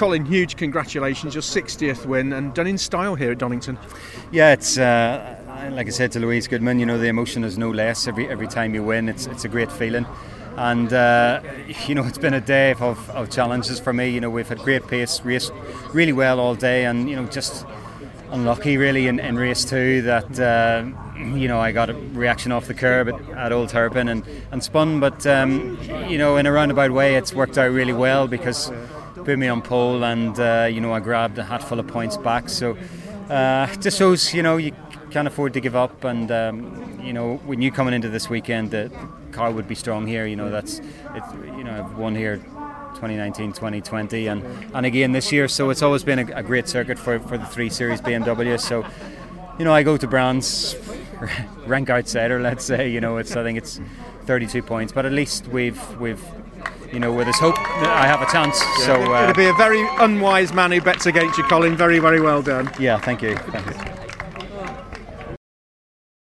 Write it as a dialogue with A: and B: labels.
A: Colin, huge congratulations! Your 60th win and done in style here at Donington.
B: Yeah, it's uh, like I said to Louise Goodman. You know, the emotion is no less every every time you win. It's it's a great feeling. And uh, you know, it's been a day of, of challenges for me. You know, we've had great pace, raced really well all day, and you know, just unlucky really in, in race two that uh, you know I got a reaction off the curb at, at Old Hairpin and, and spun. But um, you know in a roundabout way it's worked out really well because put me on pole and uh, you know I grabbed a hatful of points back. So uh, just shows you know you can't afford to give up. And um, you know we knew coming into this weekend that car would be strong here. You know that's it, you know I've won here 2019 2020 and, and again this year so it's always been a, a great circuit for, for the 3 Series BMW so you know I go to Brands rank outsider let's say you know it's I think it's 32 points but at least we've we've you know, with this hope that I have a chance. Yeah, so
A: uh, it'll be a very unwise man who bets against you, Colin. Very, very well done.
B: Yeah, thank you. Thank you.